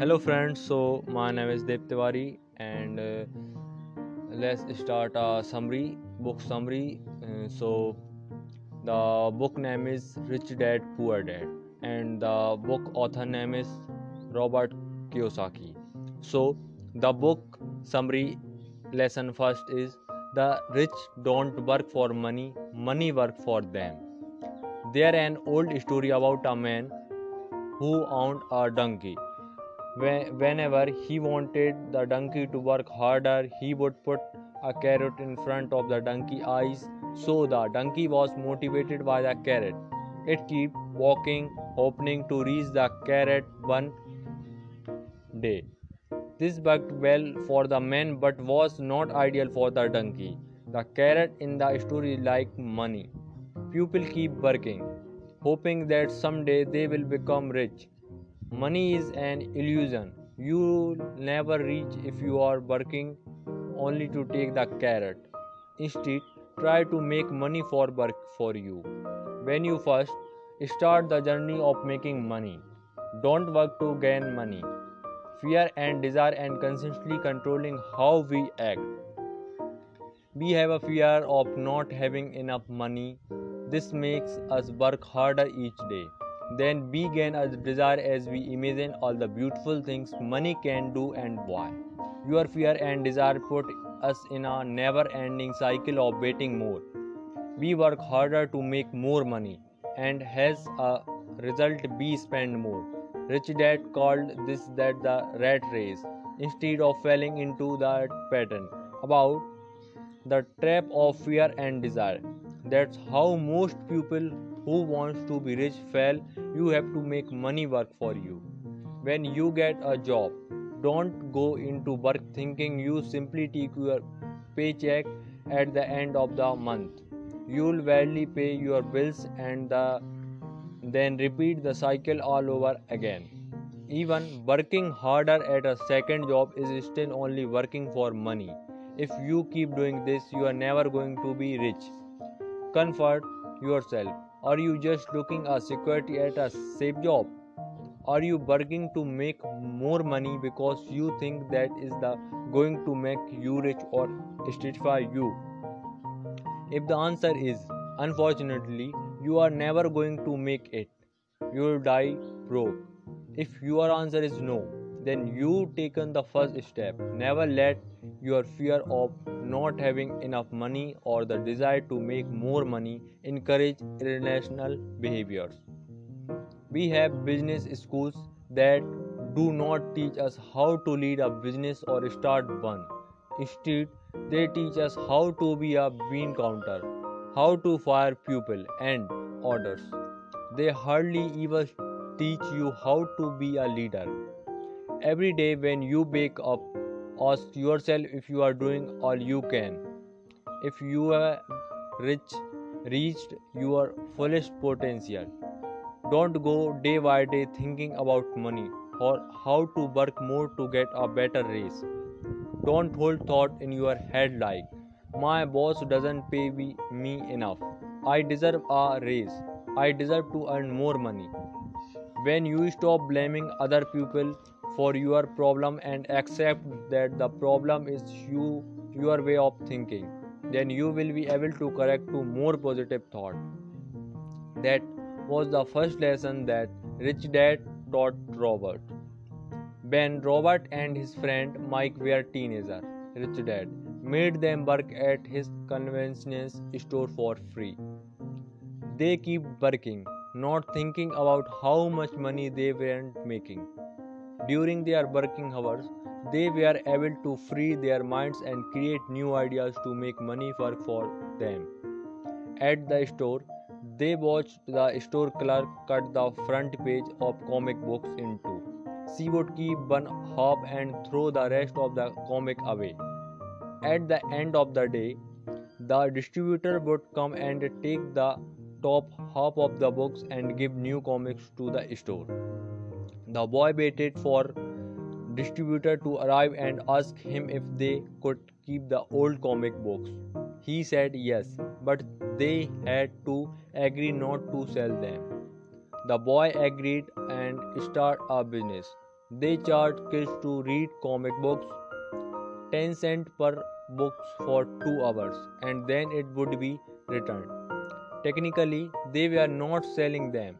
Hello, friends. So, my name is Dev Tiwari, and uh, let's start a summary book summary. Uh, so, the book name is Rich Dad Poor Dad, and the book author name is Robert Kiyosaki. So, the book summary lesson first is the rich don't work for money, money work for them. There an old story about a man who owned a donkey. Whenever he wanted the donkey to work harder, he would put a carrot in front of the donkey's eyes, so the donkey was motivated by the carrot. It kept walking, hoping to reach the carrot one day. This worked well for the man but was not ideal for the donkey. The carrot in the story like money. People keep working, hoping that someday they will become rich. Money is an illusion. You'll never reach if you are working only to take the carrot. Instead, try to make money for work for you. When you first start the journey of making money, don't work to gain money fear and desire and constantly controlling how we act. We have a fear of not having enough money. This makes us work harder each day. Then we gain a desire as we imagine all the beautiful things money can do and why. Your fear and desire put us in a never ending cycle of waiting more. We work harder to make more money, and as a result, we spend more. Rich Dad called this that the rat race instead of falling into that pattern about the trap of fear and desire. That's how most people who wants to be rich fail. You have to make money work for you. When you get a job, don't go into work thinking you simply take your paycheck at the end of the month. You'll barely pay your bills and the then repeat the cycle all over again. Even working harder at a second job is still only working for money. If you keep doing this, you are never going to be rich. Comfort yourself. Are you just looking a security at a safe job? Are you working to make more money because you think that is the going to make you rich or satisfy you? If the answer is unfortunately, you are never going to make it you will die broke. If your answer is no, then you've taken the first step. Never let your fear of not having enough money or the desire to make more money encourage irrational behaviors. We have business schools that do not teach us how to lead a business or start one. Instead, they teach us how to be a bean counter, how to fire people and orders. They hardly ever teach you how to be a leader. Every day when you wake up, ask yourself if you are doing all you can. If you are rich, reached your fullest potential. Don't go day by day thinking about money or how to work more to get a better raise. Don't hold thought in your head like, my boss doesn't pay me enough. I deserve a raise. I deserve to earn more money. When you stop blaming other people for your problem and accept that the problem is you your way of thinking, then you will be able to correct to more positive thought. That was the first lesson that Rich Dad taught Robert. When Robert and his friend Mike were teenagers, Rich Dad made them work at his convenience store for free. They keep working, not thinking about how much money they weren't making. During their working hours, they were able to free their minds and create new ideas to make money work for them. At the store, they watched the store clerk cut the front page of comic books in two. She would keep one half and throw the rest of the comic away. At the end of the day, the distributor would come and take the top half of the books and give new comics to the store. The boy waited for distributor to arrive and ask him if they could keep the old comic books. He said yes, but they had to agree not to sell them. The boy agreed and start a business. They charge kids to read comic books 10 cent per books for 2 hours and then it would be returned. Technically, they were not selling them.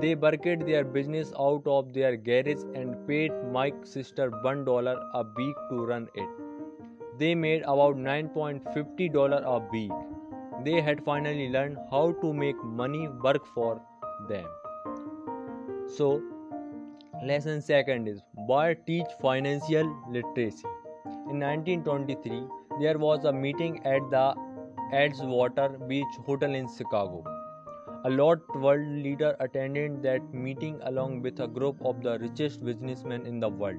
They worked their business out of their garage and paid Mike's sister $1 a week to run it. They made about $9.50 a week. They had finally learned how to make money work for them. So, lesson second is why teach financial literacy. In 1923, there was a meeting at the Edgewater Beach Hotel in Chicago. A lot world leader attended that meeting along with a group of the richest businessmen in the world.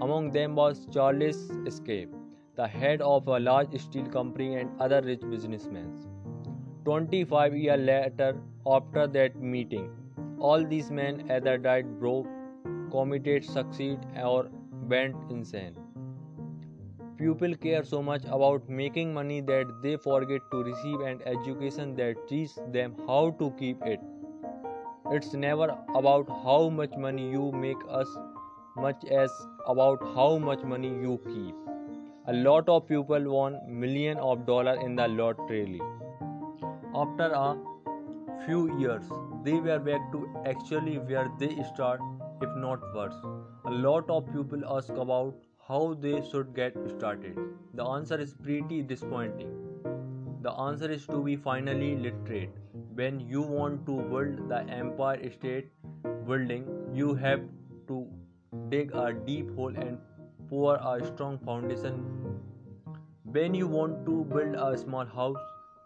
Among them was Charles Schwab, the head of a large steel company and other rich businessmen. 25 years later, after that meeting, all these men either died broke, committed suicide, or went insane. People care so much about making money that they forget to receive an education that teaches them how to keep it. It's never about how much money you make as much as about how much money you keep. A lot of people won millions of dollars in the lottery. After a few years, they were back to actually where they start, if not worse. A lot of people ask about how they should get started. The answer is pretty disappointing. The answer is to be finally literate. When you want to build the Empire State Building, you have to dig a deep hole and pour a strong foundation. When you want to build a small house,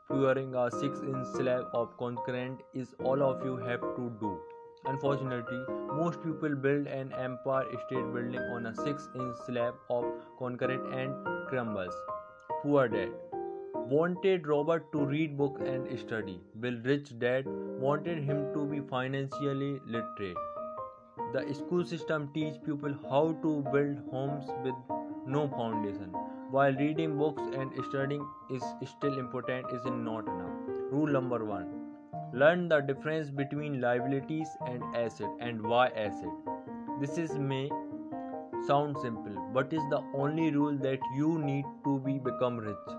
pouring a 6 inch slab of concrete is all of you have to do. Unfortunately, most people build an Empire State Building on a 6 inch slab of concrete and crumbles. Poor dad wanted Robert to read books and study, while rich dad wanted him to be financially literate. The school system teach people how to build homes with no foundation. While reading books and studying is still important, is not enough. Rule number one Learn the difference between liabilities and asset and why asset. This is may sound simple, but is the only rule that you need to be become rich.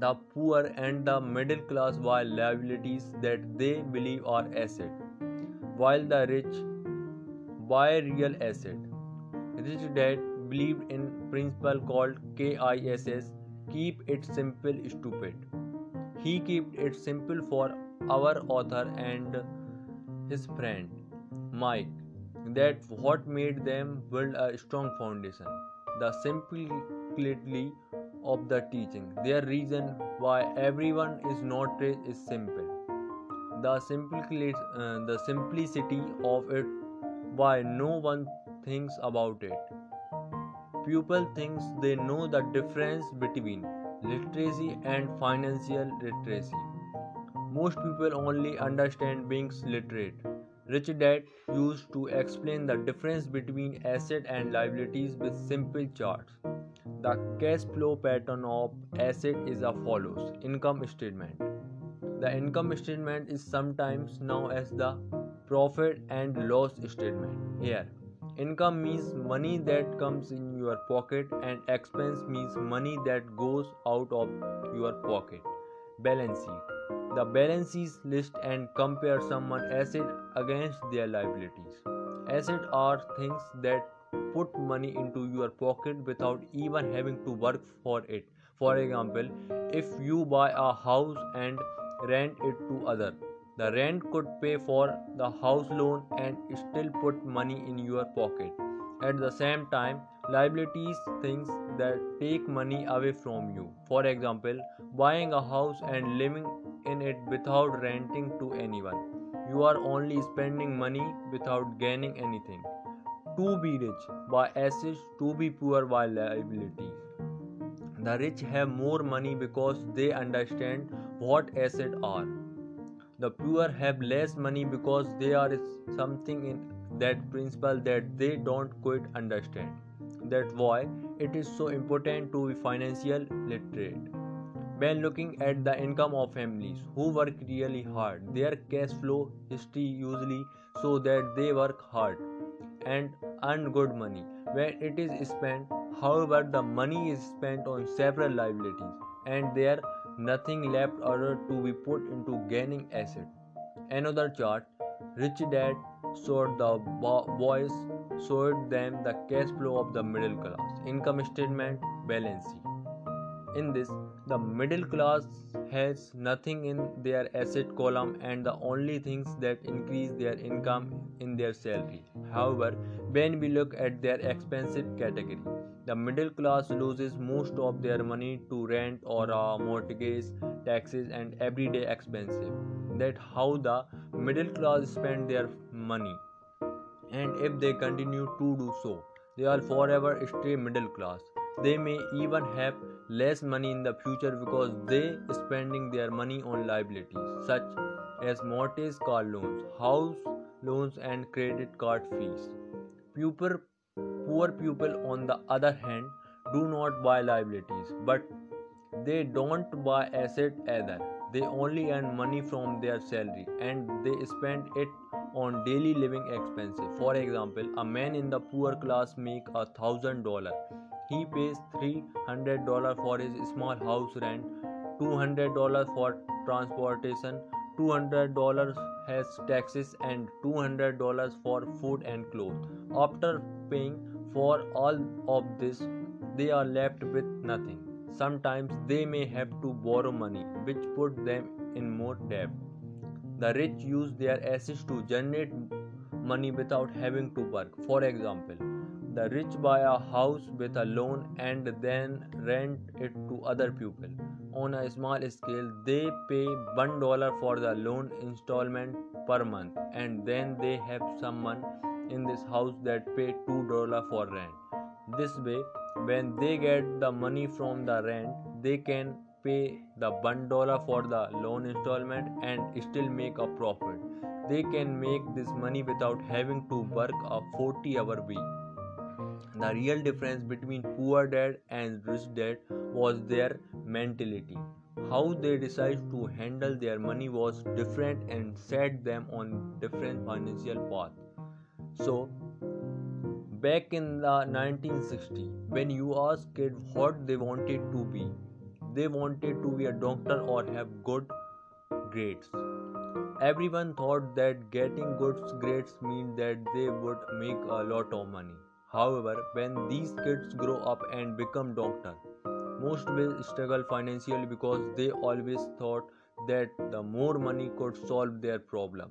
The poor and the middle class buy liabilities that they believe are asset, while the rich buy real asset. Rich dad believed in principle called KISS, keep it simple stupid. He kept it simple for our author and his friend Mike that what made them build a strong foundation. The simplicity of the teaching. Their reason why everyone is not rich is simple. The simplicity, uh, the simplicity of it, why no one thinks about it. People thinks they know the difference between literacy and financial literacy. Most people only understand being literate. Rich Dad used to explain the difference between asset and liabilities with simple charts. The cash flow pattern of asset is as follows income statement. The income statement is sometimes known as the profit and loss statement. Here, income means money that comes in your pocket, and expense means money that goes out of your pocket. Balance sheet the balance sheet list and compare someone's asset against their liabilities. Assets are things that put money into your pocket without even having to work for it. For example, if you buy a house and rent it to other, the rent could pay for the house loan and still put money in your pocket. At the same time, liabilities things that take money away from you. For example, buying a house and living in it without renting to anyone. You are only spending money without gaining anything. To be rich by assets, to be poor by liabilities. The rich have more money because they understand what assets are. The poor have less money because they are something in that principle that they don't quite understand. That's why it is so important to be financial literate. When looking at the income of families who work really hard, their cash flow history usually show that they work hard and earn good money when it is spent. However, the money is spent on several liabilities and there nothing left other to be put into gaining asset. Another chart, Rich Dad showed the boys showed them the cash flow of the middle class, income statement, balance sheet. In this, the middle class has nothing in their asset column and the only things that increase their income in their salary. However, when we look at their expensive category, the middle class loses most of their money to rent or uh, mortgage, taxes, and everyday expenses. That how the middle class spend their money, and if they continue to do so, they will forever stay middle class. They may even have less money in the future because they are spending their money on liabilities such as mortgage car loans, house loans and credit card fees. Pupil, poor people on the other hand do not buy liabilities but they don't buy asset either. They only earn money from their salary and they spend it on daily living expenses. For example, a man in the poor class make a thousand dollar he pays $300 for his small house rent, $200 for transportation, $200 has taxes and $200 for food and clothes. After paying for all of this, they are left with nothing. Sometimes they may have to borrow money, which put them in more debt. The rich use their assets to generate money without having to work. For example, the rich buy a house with a loan and then rent it to other people. On a small scale, they pay $1 for the loan installment per month and then they have someone in this house that pay $2 for rent. This way, when they get the money from the rent, they can pay the $1 for the loan installment and still make a profit. They can make this money without having to work a 40 hour week. The hmm. real difference between poor dad and rich dad was their mentality. How they decided to handle their money was different and set them on different financial paths. So, back in the 1960s, when you asked kids what they wanted to be, they wanted to be a doctor or have good grades. Everyone thought that getting good grades meant that they would make a lot of money. However, when these kids grow up and become doctors, most will struggle financially because they always thought that the more money could solve their problem.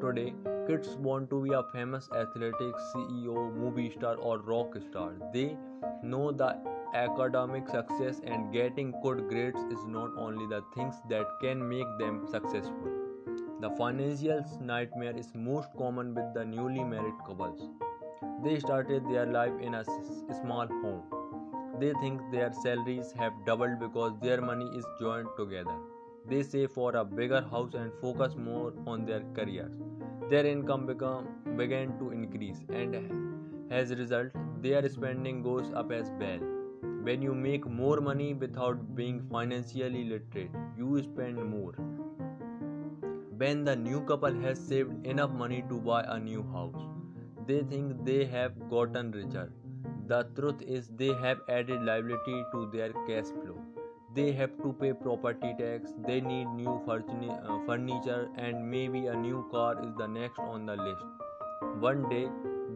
Today, kids want to be a famous athletic CEO, movie star, or rock star. They know the academic success and getting good grades is not only the things that can make them successful. The financial nightmare is most common with the newly married couples. They started their life in a small home. They think their salaries have doubled because their money is joined together. They save for a bigger house and focus more on their careers. Their income become, began to increase, and as a result, their spending goes up as well. When you make more money without being financially literate, you spend more. When the new couple has saved enough money to buy a new house, they think they have gotten richer. The truth is, they have added liability to their cash flow. They have to pay property tax, they need new uh, furniture, and maybe a new car is the next on the list. One day,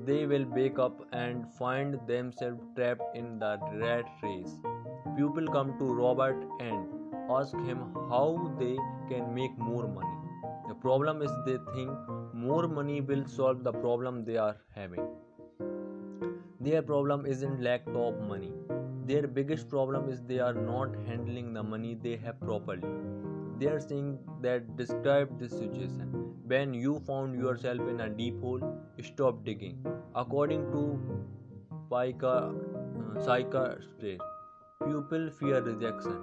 they will wake up and find themselves trapped in the rat race. People come to Robert and ask him how they can make more money. The problem is they think more money will solve the problem they are having. Their problem isn't lack of money. Their biggest problem is they are not handling the money they have properly. They are saying that describe this situation. When you found yourself in a deep hole, stop digging. According to Pika, uh, psychiatrist, people fear rejection.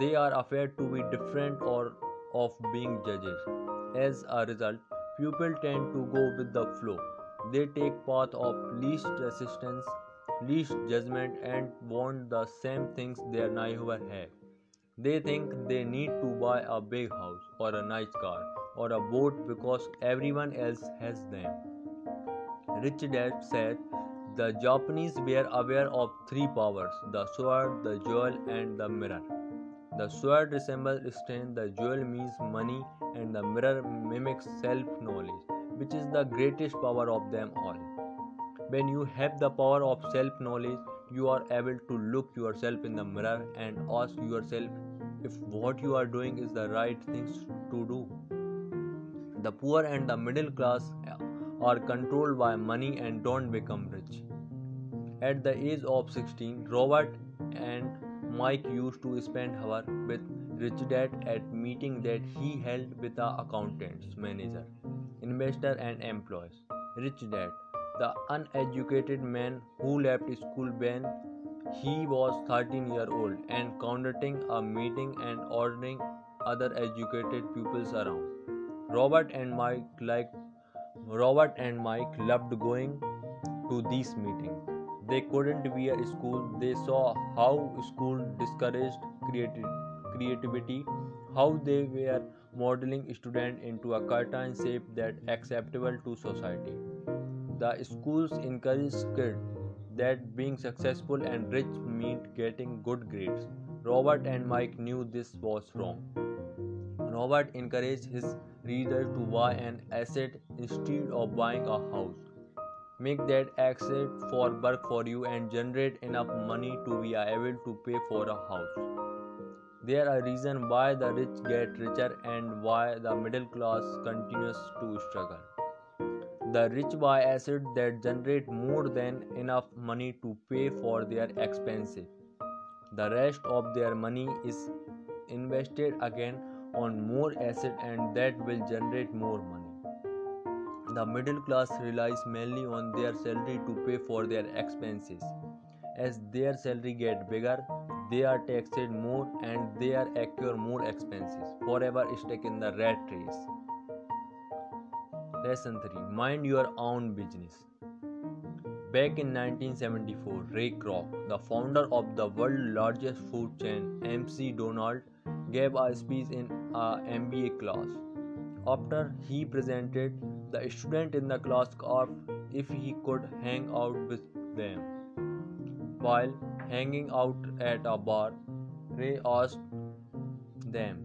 They are afraid to be different or of being judged. As a result, people tend to go with the flow. They take path of least resistance, least judgment and want the same things their neighbor have. They think they need to buy a big house or a nice car or a boat because everyone else has them. Rich Dad said, The Japanese were aware of three powers the sword, the jewel, and the mirror. The sword resembles strength, the jewel means money, and the mirror mimics self knowledge, which is the greatest power of them all. When you have the power of self knowledge, you are able to look yourself in the mirror and ask yourself if what you are doing is the right things to do. The poor and the middle class are controlled by money and don't become rich. At the age of 16, Robert and Mike used to spend hours with Rich Dad at meeting that he held with the accountants, manager, investor, and employees. Rich Dad, the uneducated man who left school when he was 13 years old and conducting a meeting and ordering other educated pupils around. Robert and Mike liked Robert and Mike loved going to these meetings. They couldn't be at school. They saw how school discouraged creativity, how they were modeling students into a cartoon shape that acceptable to society. The schools encouraged kids that being successful and rich meant getting good grades. Robert and Mike knew this was wrong. Robert encouraged his readers to buy an asset instead of buying a house. Make that asset for work for you and generate enough money to be able to pay for a house. There are reasons why the rich get richer and why the middle class continues to struggle. The rich buy assets that generate more than enough money to pay for their expenses. The rest of their money is invested again on more assets and that will generate more money. The middle class relies mainly on their salary to pay for their expenses. As their salary get bigger, they are taxed more and they are accrue more expenses, forever stuck in the rat race. Lesson 3 Mind your own business. Back in 1974, Ray Kroc, the founder of the world's largest food chain, McDonald, gave a speech in a MBA class. After he presented, the student in the class asked if he could hang out with them. While hanging out at a bar, Ray asked them,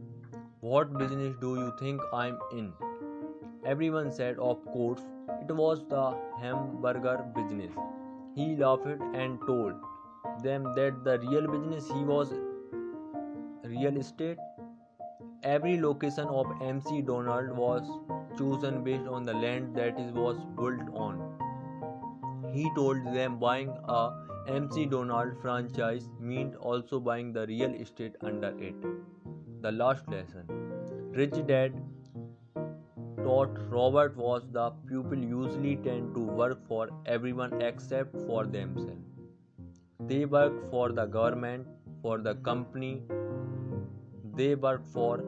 What business do you think I'm in? Everyone said, Of course, it was the hamburger business. He laughed and told them that the real business he was real estate. Every location of McDonald was chosen based on the land that it was built on. He told them buying a McDonald franchise meant also buying the real estate under it. The last lesson Rich Dad taught Robert was the pupil usually tend to work for everyone except for themselves. They work for the government, for the company they work for,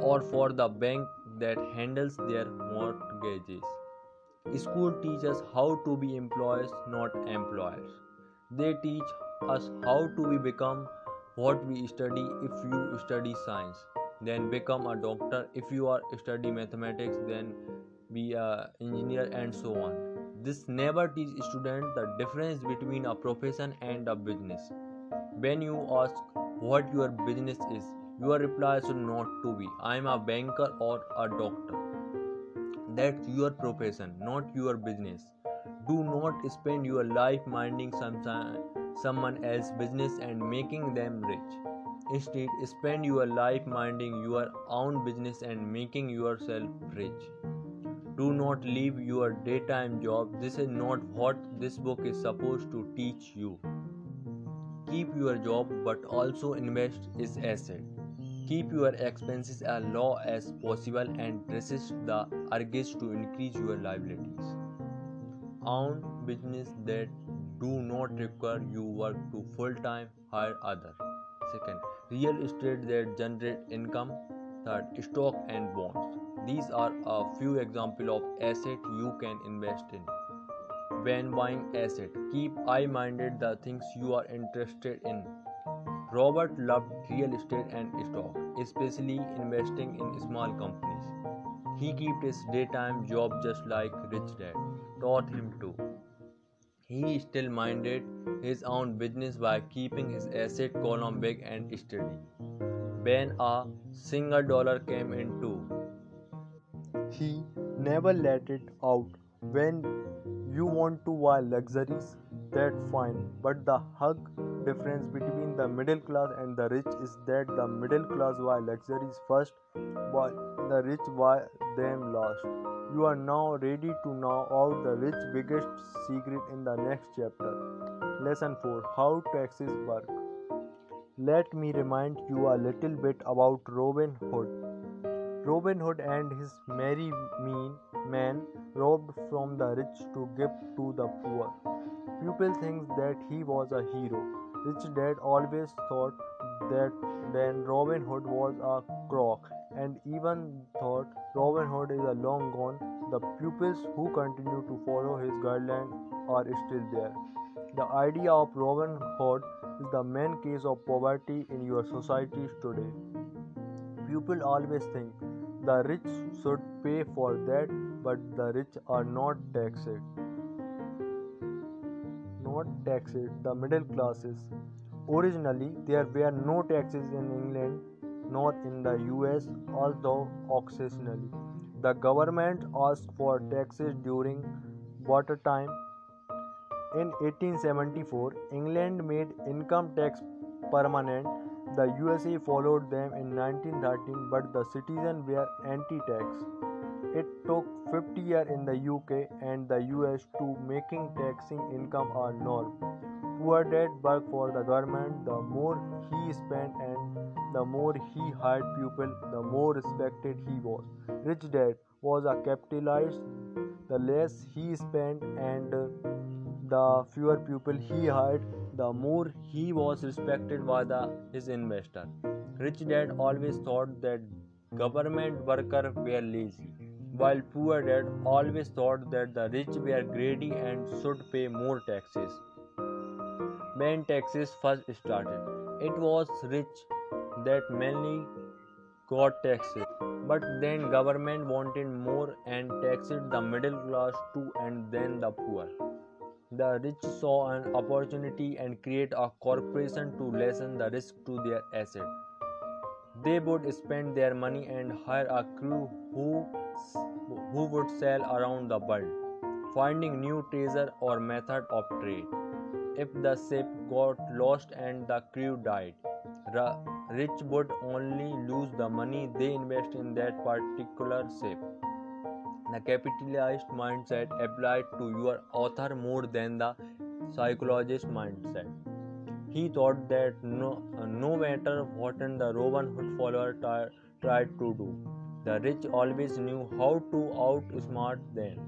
or for the bank that handles their mortgages. School teaches how to be employees, not employers. They teach us how to we become what we study if you study science then become a doctor if you are study mathematics then be a engineer and so on this never teach student the difference between a profession and a business when you ask what your business is your reply should not to be i am a banker or a doctor that's your profession not your business do not spend your life minding someone else's business and making them rich Instead, spend your life minding your own business and making yourself rich. Do not leave your daytime job. This is not what this book is supposed to teach you. Keep your job but also invest its asset. Keep your expenses as low as possible and resist the urge to increase your liabilities. Own business that do not require you work to full time hire other. Second, real estate that generate income. Third, stock and bonds. These are a few examples of asset you can invest in. When buying asset, keep eye-minded the things you are interested in. Robert loved real estate and stock, especially investing in small companies. He kept his daytime job just like Rich Dad taught him to. He still minded his own business by keeping his asset column big and steady. When a single dollar came in too, he never let it out. When you want to buy luxuries, that's fine. But the hug difference between the middle class and the rich is that the middle class buy luxuries first, while the rich buy them last. You are now ready to know out the rich biggest secret in the next chapter. Lesson 4 How taxes work. Let me remind you a little bit about Robin Hood. Robin Hood and his merry mean men robbed from the rich to give to the poor. People think that he was a hero. Rich Dad always thought that then Robin Hood was a crook, and even thought Robin Hood is a long gone. The pupils who continue to follow his guidelines are still there. The idea of Robin Hood is the main case of poverty in your societies today. People always think the rich should pay for that, but the rich are not taxed. Taxed, the middle classes. Originally, there were no taxes in England nor in the US, although occasionally. The government asked for taxes during wartime. In 1874, England made income tax permanent the USA followed them in 1913, but the citizens were anti-tax. It took 50 years in the UK and the US to making taxing income a norm. Poor dad worked for the government. The more he spent and the more he hired people, the more respected he was. Rich dad was a capitalist. The less he spent and the fewer people he hired, the more he was respected by the, his investor. Rich dad always thought that government workers were lazy, while poor dad always thought that the rich were greedy and should pay more taxes. When taxes first started, it was rich that mainly got taxes. But then government wanted more and taxed the middle class too and then the poor. The rich saw an opportunity and create a corporation to lessen the risk to their asset. They would spend their money and hire a crew who, who would sail around the world, finding new treasure or method of trade. If the ship got lost and the crew died, the rich would only lose the money they invest in that particular ship. The capitalist mindset applied to your author more than the psychologist mindset. He thought that no, no matter what the Robin Hood follower t- tried to do, the rich always knew how to outsmart them.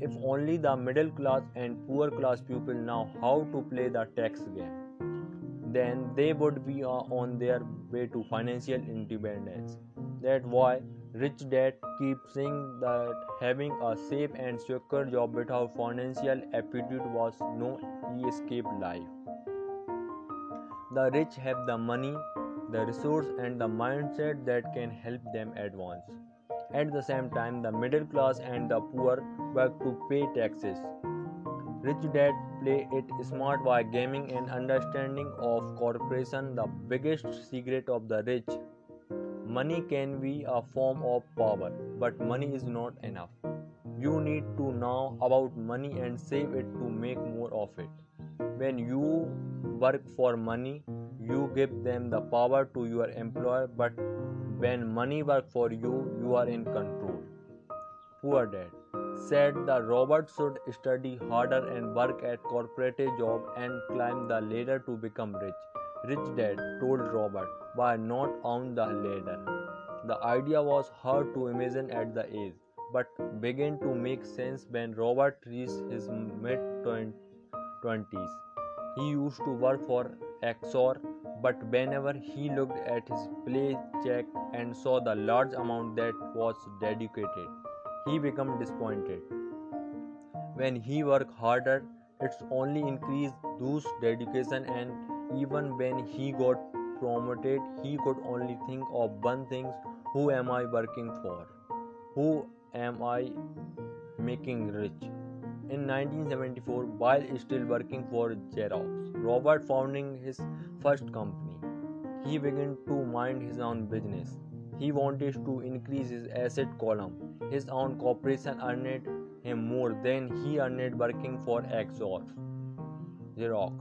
If only the middle class and poor class people know how to play the tax game, then they would be uh, on their way to financial independence. That's why Rich Dad keeps saying that having a safe and secure job without financial aptitude was no escape life. The rich have the money, the resource, and the mindset that can help them advance. At the same time, the middle class and the poor work to pay taxes. Rich Dad play it smart by gaming and understanding of corporation, the biggest secret of the rich Money can be a form of power, but money is not enough. You need to know about money and save it to make more of it. When you work for money, you give them the power to your employer, but when money work for you, you are in control. Poor dad said that Robert should study harder and work at corporate job and climb the ladder to become rich. Rich Dad told Robert why not on the ladder. The idea was hard to imagine at the age, but began to make sense when Robert reached his mid twenties. He used to work for Xerox, but whenever he looked at his paycheck and saw the large amount that was dedicated, he became disappointed. When he worked harder, it's only increased those dedication and even when he got promoted, he could only think of one thing who am I working for? Who am I making rich? In 1974, while still working for Xerox, Robert founding his first company. He began to mind his own business. He wanted to increase his asset column. His own corporation earned him more than he earned working for Xerox. Xerox.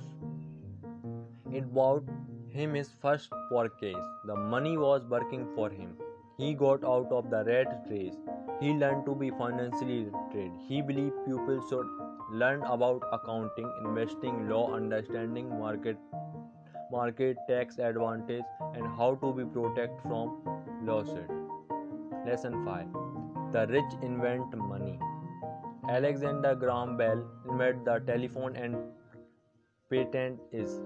It bought him his first purchase. The money was working for him. He got out of the rat race. He learned to be financially literate. He believed people should learn about accounting, investing, law, understanding market market tax advantage and how to be protected from lawsuit. Lesson 5 The rich invent money. Alexander Graham Bell invented the telephone and patent is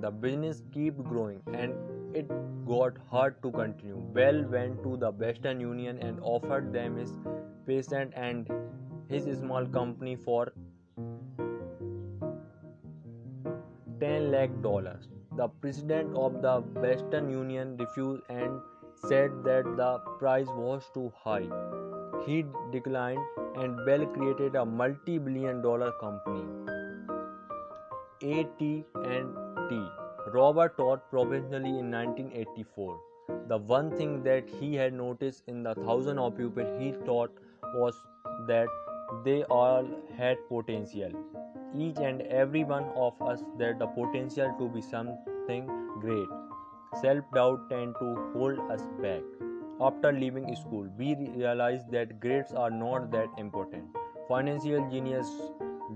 the business keep growing and it got hard to continue. Bell went to the Western Union and offered them his patent and his small company for 10 lakh dollars. The president of the Western Union refused and said that the price was too high. He declined and Bell created a multi-billion dollar company. AT&T. Robert taught professionally in 1984. The one thing that he had noticed in the thousand of people he taught was that they all had potential. Each and every one of us had the potential to be something great. Self-doubt tend to hold us back. After leaving school, we realized that grades are not that important. Financial genius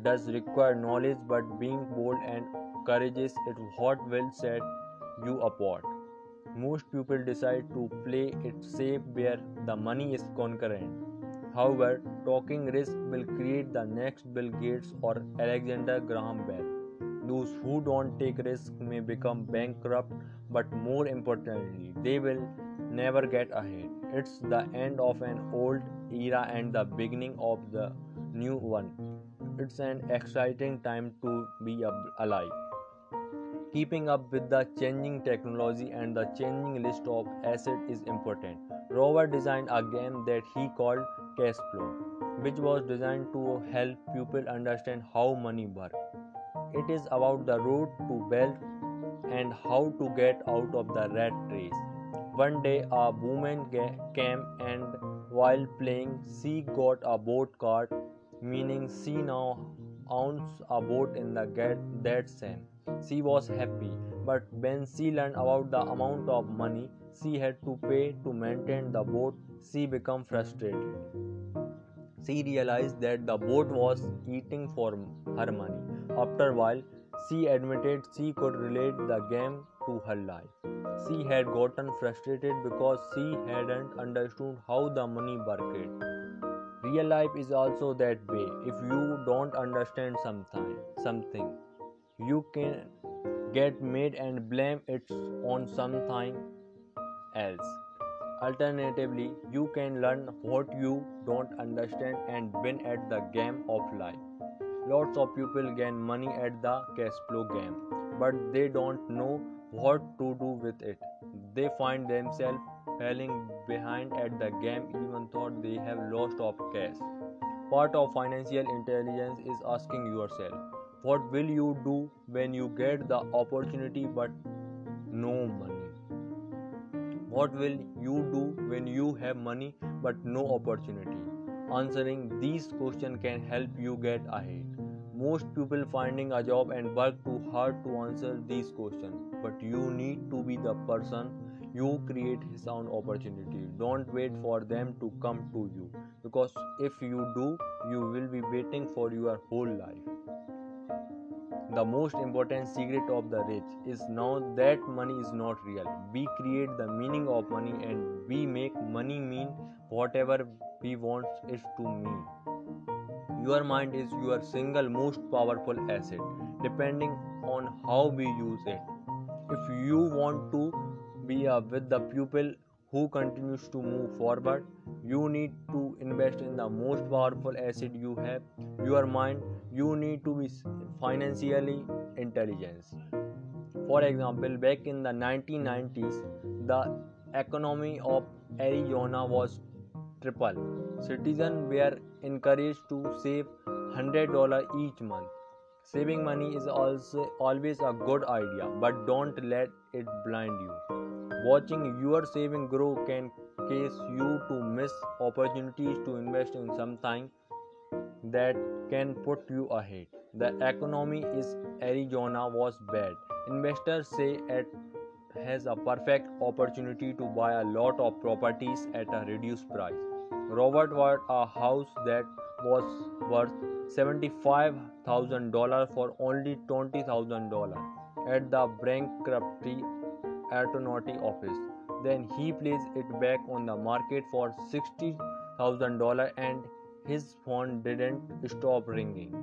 does require knowledge, but being bold and courageous is what will set you apart. Most people decide to play it safe where the money is concurrent. However, talking risk will create the next Bill Gates or Alexander Graham Bell. Those who don't take risks may become bankrupt, but more importantly, they will never get ahead. It's the end of an old era and the beginning of the new one. It's an exciting time to be alive. Keeping up with the changing technology and the changing list of assets is important. Robert designed a game that he called Cash Flow, which was designed to help people understand how money works. It is about the road to wealth and how to get out of the rat race. One day, a woman came and while playing, she got a boat card, meaning she now owns a boat in the get that same. She was happy, but when she learned about the amount of money she had to pay to maintain the boat, she became frustrated. She realized that the boat was eating for her money. After a while, she admitted she could relate the game to her life. She had gotten frustrated because she hadn't understood how the money worked. Real life is also that way. If you don't understand something, something, you can get mad and blame it on something else. Alternatively, you can learn what you don't understand and win at the game of life. Lots of people gain money at the cash flow game, but they don't know what to do with it. They find themselves falling behind at the game even though they have lost of cash. Part of financial intelligence is asking yourself, what will you do when you get the opportunity but no money? What will you do when you have money but no opportunity? Answering these questions can help you get ahead. Most people finding a job and work too hard to answer these questions, but you need to be the person you create his own opportunity. Don't wait for them to come to you because if you do, you will be waiting for your whole life. The most important secret of the rich is now that money is not real. We create the meaning of money and we make money mean whatever we want it to mean. Your mind is your single most powerful asset, depending on how we use it. If you want to be uh, with the pupil who continues to move forward, you need to invest in the most powerful asset you have, your mind. You need to be financially intelligent. For example, back in the 1990s, the economy of Arizona was triple. Citizens were encouraged to save $100 each month. Saving money is also always a good idea, but don't let it blind you. Watching your saving grow can cause you to miss opportunities to invest in something that can put you ahead. The economy is Arizona was bad. Investors say it has a perfect opportunity to buy a lot of properties at a reduced price. Robert bought a house that was worth $75,000 for only $20,000 at the bankruptcy attorney office. Then he placed it back on the market for $60,000 and his phone didn't stop ringing.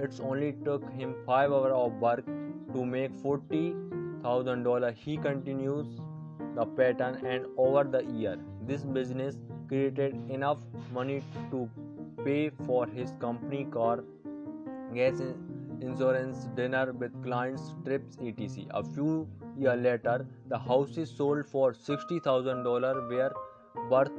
It only took him 5 hours of work to make $40,000. He continues the pattern and over the year this business created enough money to pay for his company car gas insurance dinner with clients trips etc a few years later the house is sold for $60000 where worth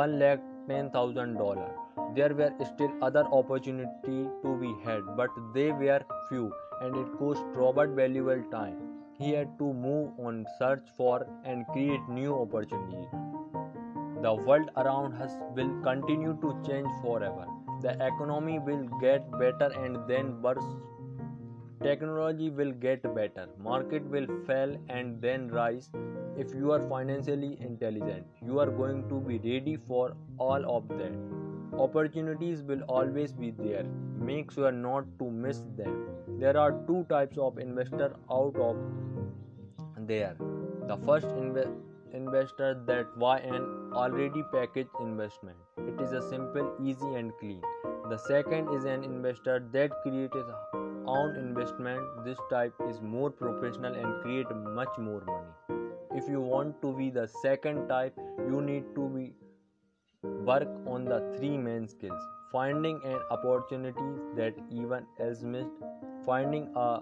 one lakh ten thousand dollar. There were still other opportunities to be had but they were few and it cost robert valuable time. He had to move on search for and create new opportunities the world around us will continue to change forever. The economy will get better and then worse. Technology will get better. Market will fall and then rise if you are financially intelligent you are going to be ready for all of that. Opportunities will always be there. Make sure not to miss them. There are two types of investor out of there. The first inve- investor that buy an already packaged investment. It is a simple easy and clean. The second is an investor that creates own investment. This type is more professional and create much more money if you want to be the second type you need to be work on the three main skills. Finding an opportunity that even else missed. Finding a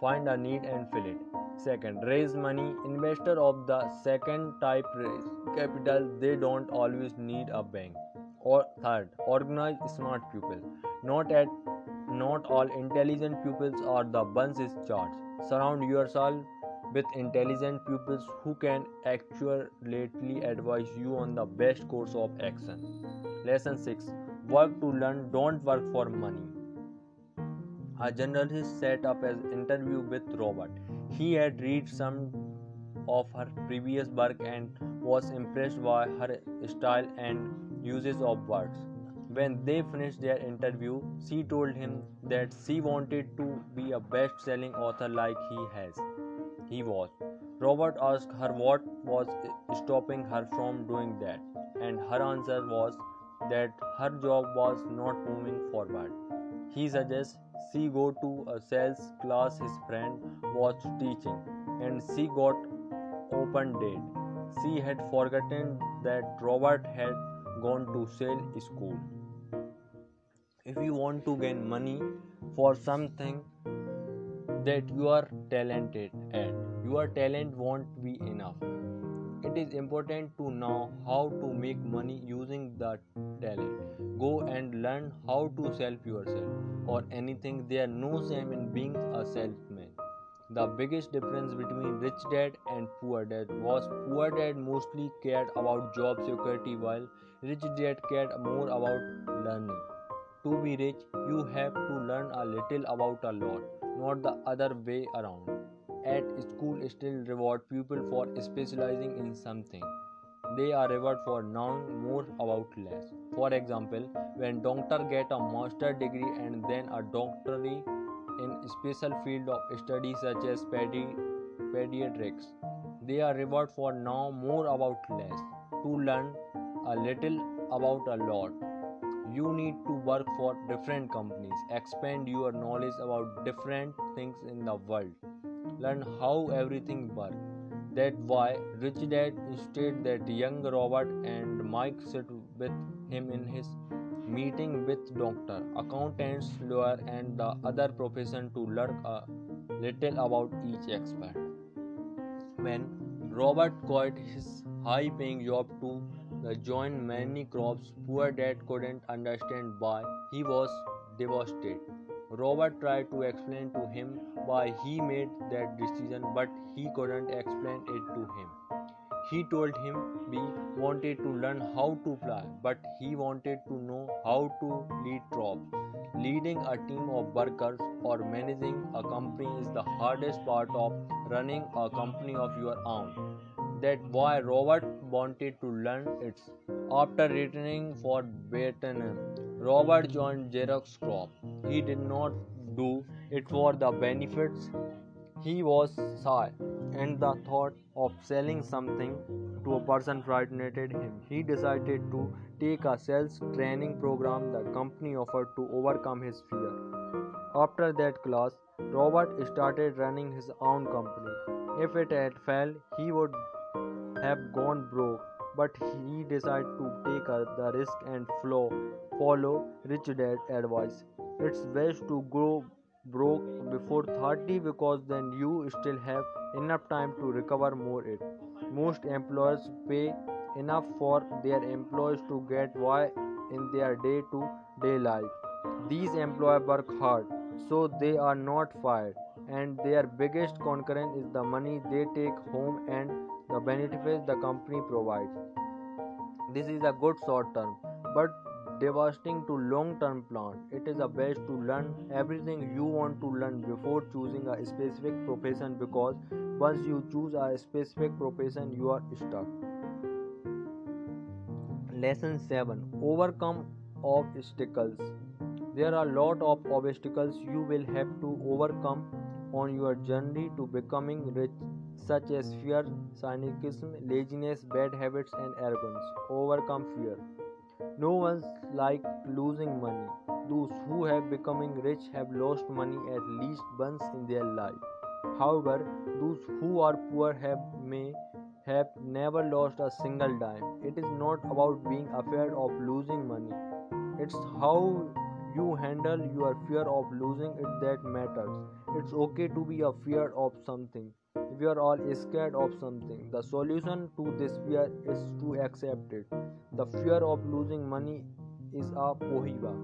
find a need and fill it. Second raise money. Investor of the second type raise capital. They don't always need a bank. Or third organize smart people. Not at not all intelligent pupils are the ones in charge. Surround yourself with intelligent pupils who can accurately advise you on the best course of action. Lesson 6 Work to learn, don't work for money. A journalist set up an interview with Robert. He had read some of her previous work and was impressed by her style and uses of words. When they finished their interview, she told him that she wanted to be a best selling author like he has he was. Robert asked her what was stopping her from doing that, and her answer was that her job was not moving forward. He suggests she go to a sales class his friend was teaching, and she got open date. She had forgotten that Robert had gone to sale school. If you want to gain money for something that you are talented at. Your talent won't be enough. It is important to know how to make money using that talent. Go and learn how to sell yourself or anything. There no shame in being a salesman. The biggest difference between rich dad and poor dad was poor dad mostly cared about job security while rich dad cared more about learning. To be rich, you have to learn a little about a lot not the other way around. At school, still reward people for specializing in something. They are rewarded for knowing more about less. For example, when doctor get a master degree and then a doctorate in special field of study such as pedi- pediatrics, they are rewarded for know more about less. To learn a little about a lot you need to work for different companies. Expand your knowledge about different things in the world. Learn how everything works. That's why rich dad instead that young robert and mike sit with him in his meeting with doctor accountants lawyer and the other profession to learn a little about each expert. When robert quit his high paying job to the joined many crops. Poor dad couldn't understand why. He was devastated. Robert tried to explain to him why he made that decision, but he couldn't explain it to him. He told him we wanted to learn how to fly, but he wanted to know how to lead crops. Leading a team of workers or managing a company is the hardest part of running a company of your own. That why Robert wanted to learn it. After returning for Vietnam, Robert joined Xerox Corp. He did not do it for the benefits. He was shy, and the thought of selling something to a person frightened him. He decided to take a sales training program the company offered to overcome his fear. After that class, Robert started running his own company. If it had failed, he would have gone broke, but he decided to take the risk and flow, follow Rich Dad advice. It's best to go broke before 30 because then you still have enough time to recover more it. Most employers pay enough for their employees to get by in their day to day life. These employees work hard, so they are not fired, and their biggest concurrent is the money they take home and benefits the company provides. This is a good short term, but devastating to long term plan. It is the best to learn everything you want to learn before choosing a specific profession because once you choose a specific profession, you are stuck. Lesson 7 Overcome obstacles. There are a lot of obstacles you will have to overcome on your journey to becoming rich, such as fear, cynicism, laziness, bad habits, and arrogance. Overcome fear. No one's like losing money. Those who have becoming rich have lost money at least once in their life. However, those who are poor have may have never lost a single dime. It is not about being afraid of losing money. It's how you handle your fear of losing it that matters. It's okay to be afraid of something. We are all scared of something. The solution to this fear is to accept it. The fear of losing money is a pohiba.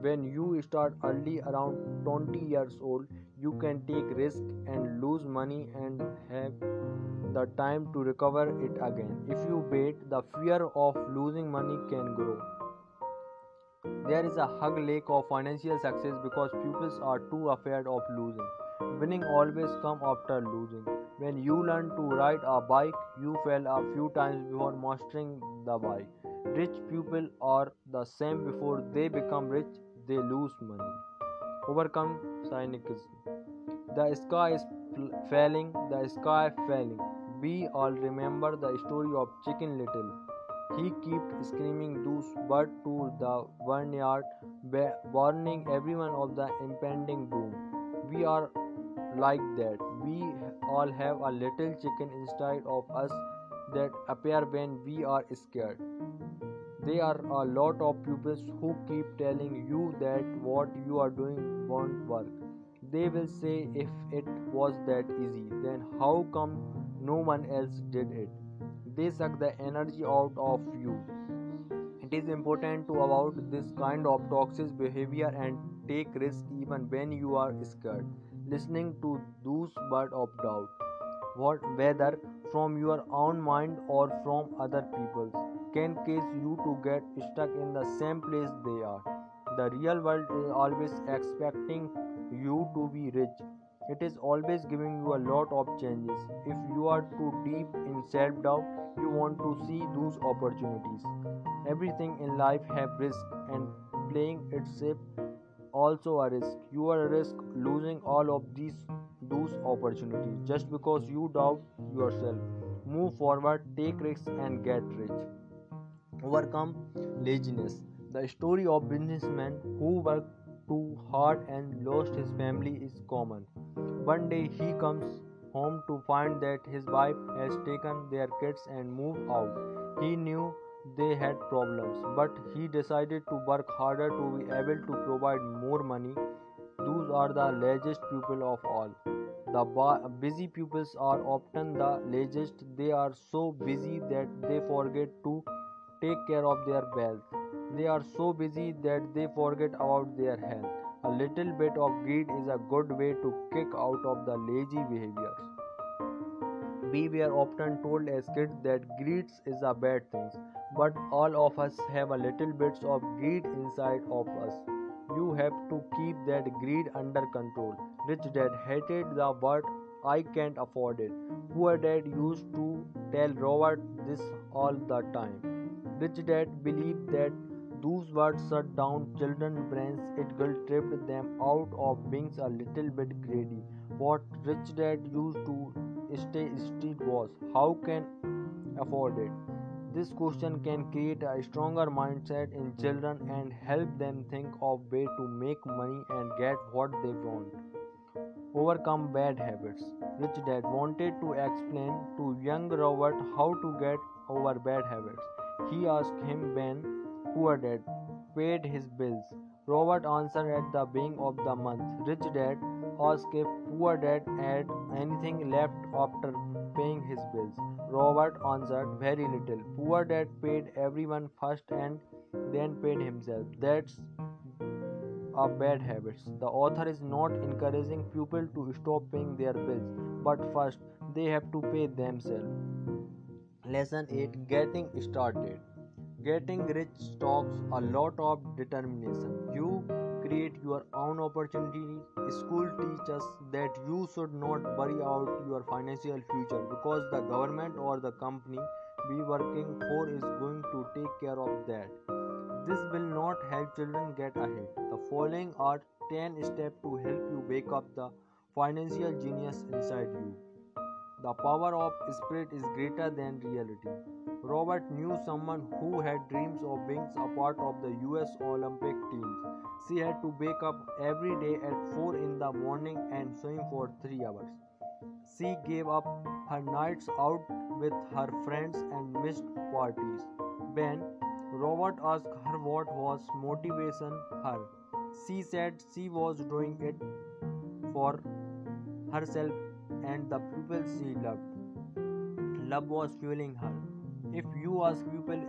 When you start early around 20 years old, you can take risk and lose money and have the time to recover it again. If you wait, the fear of losing money can grow. There is a hug lake of financial success because pupils are too afraid of losing. Winning always comes after losing. When you learn to ride a bike, you fail a few times before mastering the bike. Rich people are the same before they become rich, they lose money. Overcome cynicism. The sky is falling, the sky falling. We all remember the story of Chicken Little. He kept screaming those words to the barnyard, warning everyone of the impending doom. We are like that. We all have a little chicken inside of us that appear when we are scared. There are a lot of pupils who keep telling you that what you are doing won't work. They will say if it was that easy, then how come no one else did it? They suck the energy out of you. It is important to avoid this kind of toxic behavior and take risk even when you are scared. Listening to those words of doubt, what whether from your own mind or from other people's, can cause you to get stuck in the same place they are. The real world is always expecting you to be rich. It is always giving you a lot of changes. If you are too deep in self doubt, you want to see those opportunities. Everything in life have risk and playing it safe also a risk. You are a risk losing all of these those opportunities just because you doubt yourself. Move forward, take risks and get rich. Overcome laziness. The story of businessman who worked too hard and lost his family is common. One day he comes home to find that his wife has taken their kids and moved out. He knew they had problems, but he decided to work harder to be able to provide more money. Those are the largest people of all. The busy pupils are often the laziest. They are so busy that they forget to take care of their wealth. They are so busy that they forget about their health. A little bit of greed is a good way to kick out of the lazy behaviors. We were often told as kids that greed is a bad thing, but all of us have a little bits of greed inside of us. You have to keep that greed under control. Rich Dad hated the word I can't afford it. Poor Dad used to tell Robert this all the time. Rich Dad believed that those words shut down children's brains. It guilt tripped them out of being a little bit greedy. What Rich Dad used to stay street was how can afford it. This question can create a stronger mindset in children and help them think of way to make money and get what they want overcome bad habits. Rich Dad wanted to explain to young Robert how to get over bad habits. He asked him when Poor Dad paid his bills. Robert answered at the beginning of the month. Rich Dad asked if Poor Dad had anything left after paying his bills. Robert answered very little. Poor Dad paid everyone first and then paid himself. That's a bad habit. The author is not encouraging people to stop paying their bills, but first they have to pay themselves. Lesson 8 Getting Started Getting rich talks a lot of determination. You create your own opportunities. School teaches that you should not worry about your financial future because the government or the company we working for is going to take care of that. This will not help children get ahead. The following are 10 steps to help you wake up the financial genius inside you. The power of spirit is greater than reality. Robert knew someone who had dreams of being a part of the US Olympic teams. She had to wake up every day at 4 in the morning and swim for 3 hours. She gave up her nights out with her friends and missed parties. When Robert asked her what was motivation her. She said she was doing it for herself and the people she loved. Love was fueling her. If you ask people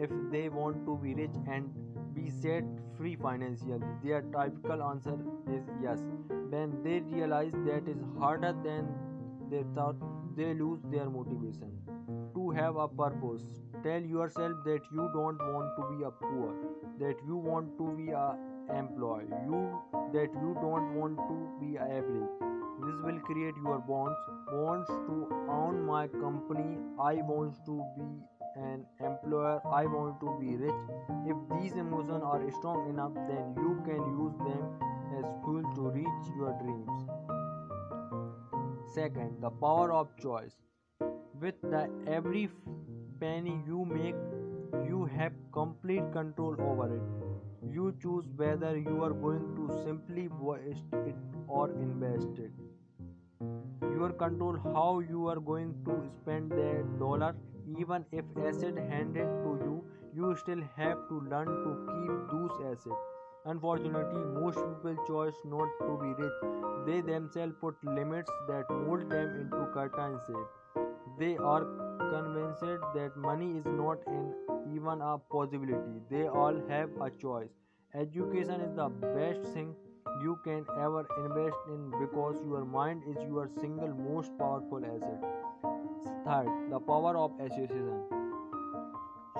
if they want to be rich and be set free financially, their typical answer is yes. When they realize that is harder than they thought, they lose their motivation. To have a purpose, tell yourself that you don't want to be a poor that you want to be a employee you that you don't want to be average this will create your bonds. Wants to own my company. I want to be an employer. I want to be rich. If these emotions are strong enough then you can use them as fuel to reach your dreams. Second the power of choice. With the every penny you make, you have complete control over it. You choose whether you are going to simply waste it or invest it. You control how you are going to spend that dollar. Even if asset handed to you, you still have to learn to keep those assets. Unfortunately, most people choose not to be rich. They themselves put limits that mold them into curtain shape. They are convinced that money is not an even a possibility. They all have a choice. Education is the best thing you can ever invest in because your mind is your single most powerful asset. Third, the power of association.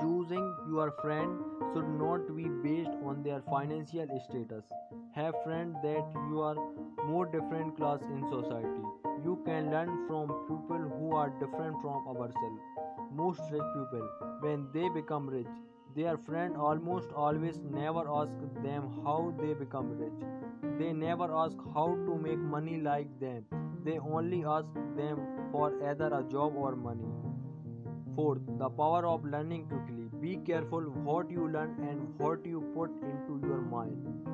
Choosing your friend should not be based on their financial status. Have friends that you are more different class in society you can learn from people who are different from ourselves. Most rich people, when they become rich, their friend almost always never ask them how they become rich. They never ask how to make money like them. They only ask them for either a job or money. Fourth, the power of learning quickly. Be careful what you learn and what you put into your mind.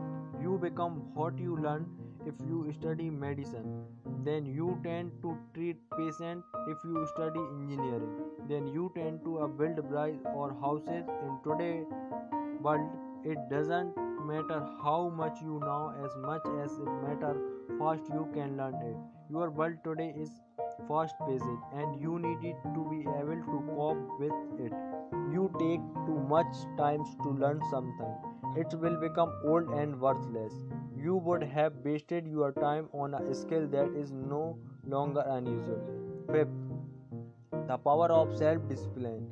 You become what you learn if you study medicine then you tend to treat patient if you study engineering then you tend to uh, build bridges or houses in today world it doesn't matter how much you know as much as it matter fast you can learn it your world today is fast paced and you need it to be able to cope with it you take too much time to learn something, it will become old and worthless. You would have wasted your time on a skill that is no longer unusual. Fifth, the power of self discipline.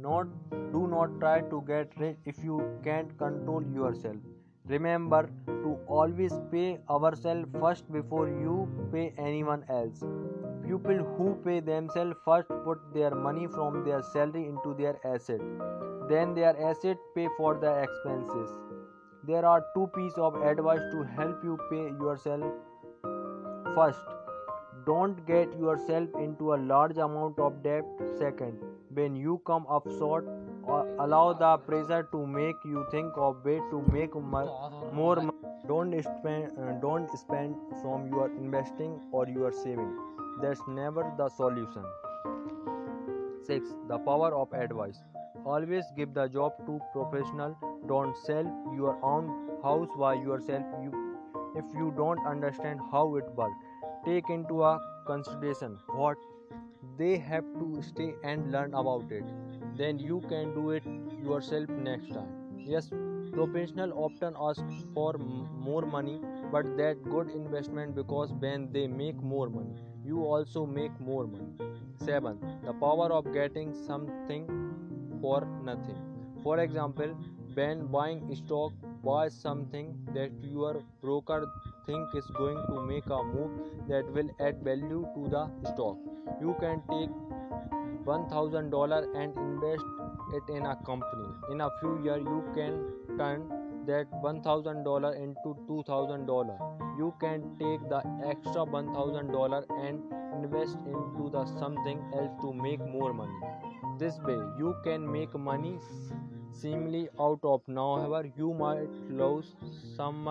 Not do not try to get rich if you can't control yourself. Remember to always pay ourselves first before you pay anyone else. People who pay themselves first put their money from their salary into their asset. Then their asset pay for the expenses. There are two pieces of advice to help you pay yourself. First, don't get yourself into a large amount of debt. Second, when you come up short, allow the pressure to make you think of way to make more money. Don't spend, uh, don't spend from your investing or your saving. That's never the solution. 6 the power of advice. Always give the job to professional. Don't sell your own house by yourself. You, if you don't understand how it works take into a consideration what they have to stay and learn about it then you can do it yourself next time yes professional often ask for more money but that good investment because when they make more money you also make more money. 7. The power of getting something for nothing. For example, when buying stock, buy something that your broker think is going to make a move that will add value to the stock. You can take $1000 and invest it in a company. In a few years, you can turn that $1000 into $2000 you can take the extra $1000 and invest into the something else to make more money. This way you can make money seemingly out of nowhere you might lose some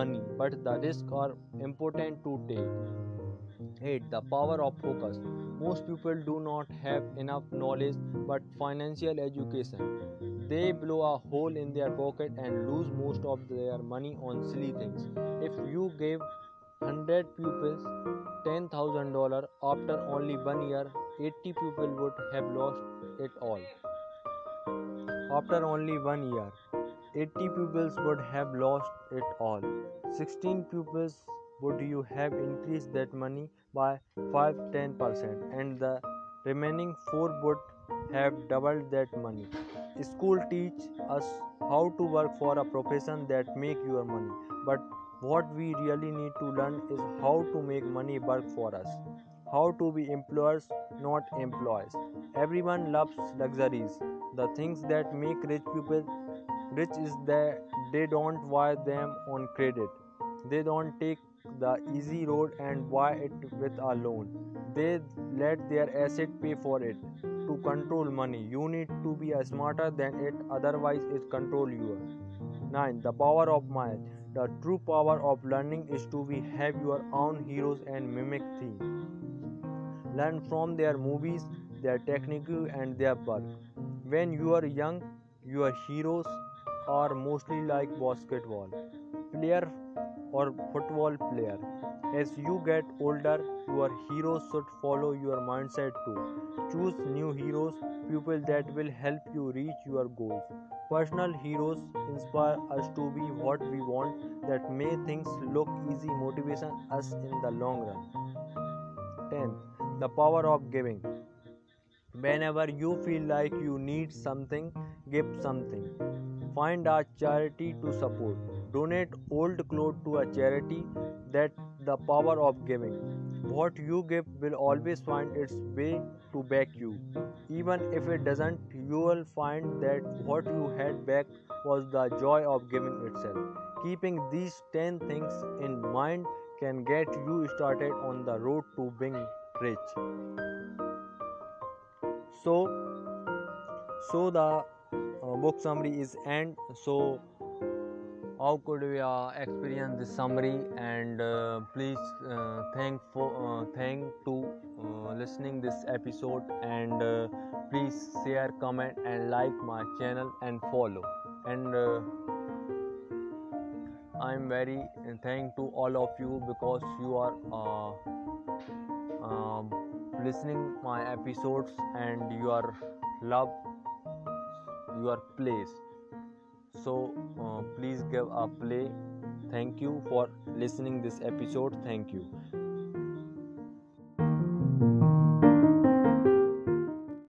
money but the risks are important to take 8 the power of focus most people do not have enough knowledge but financial education they blow a hole in their pocket and lose most of their money on silly things. If you gave 100 pupils $10,000 after only one year, 80 people would have lost it all. After only one year, 80 pupils would have lost it all. 16 pupils would you have increased that money by 5 10% and the remaining 4 would have doubled that money. School teach us how to work for a profession that make your money, but what we really need to learn is how to make money work for us. How to be employers, not employees. Everyone loves luxuries. The things that make rich people rich is that they don't buy them on credit. They don't take the easy road and buy it with a loan. They let their asset pay for it to control money. You need to be smarter than it, otherwise, it control you. 9. The power of mind. The true power of learning is to be have your own heroes and mimic them. Learn from their movies, their technique, and their work. When you are young, your heroes are mostly like basketball player or football player. As you get older, your heroes should follow your mindset too. Choose new heroes, people that will help you reach your goals. Personal heroes inspire us to be what we want, that may things look easy, motivation us in the long run. 10. The power of giving. Whenever you feel like you need something, give something. Find a charity to support. Donate old clothes to a charity that the power of giving. What you give will always find its way to back you. Even if it doesn't, you will find that what you had back was the joy of giving itself. Keeping these 10 things in mind can get you started on the road to being rich. So, so the uh, book summary is end. So how could we uh, experience this summary and uh, please uh, thank for uh, thank to uh, listening this episode and uh, please share comment and like my channel and follow. And i'm very thank to all of you because you are um, listening my episodes and you are love your place so uh, please give a play. Thank you for listening this episode. Thank you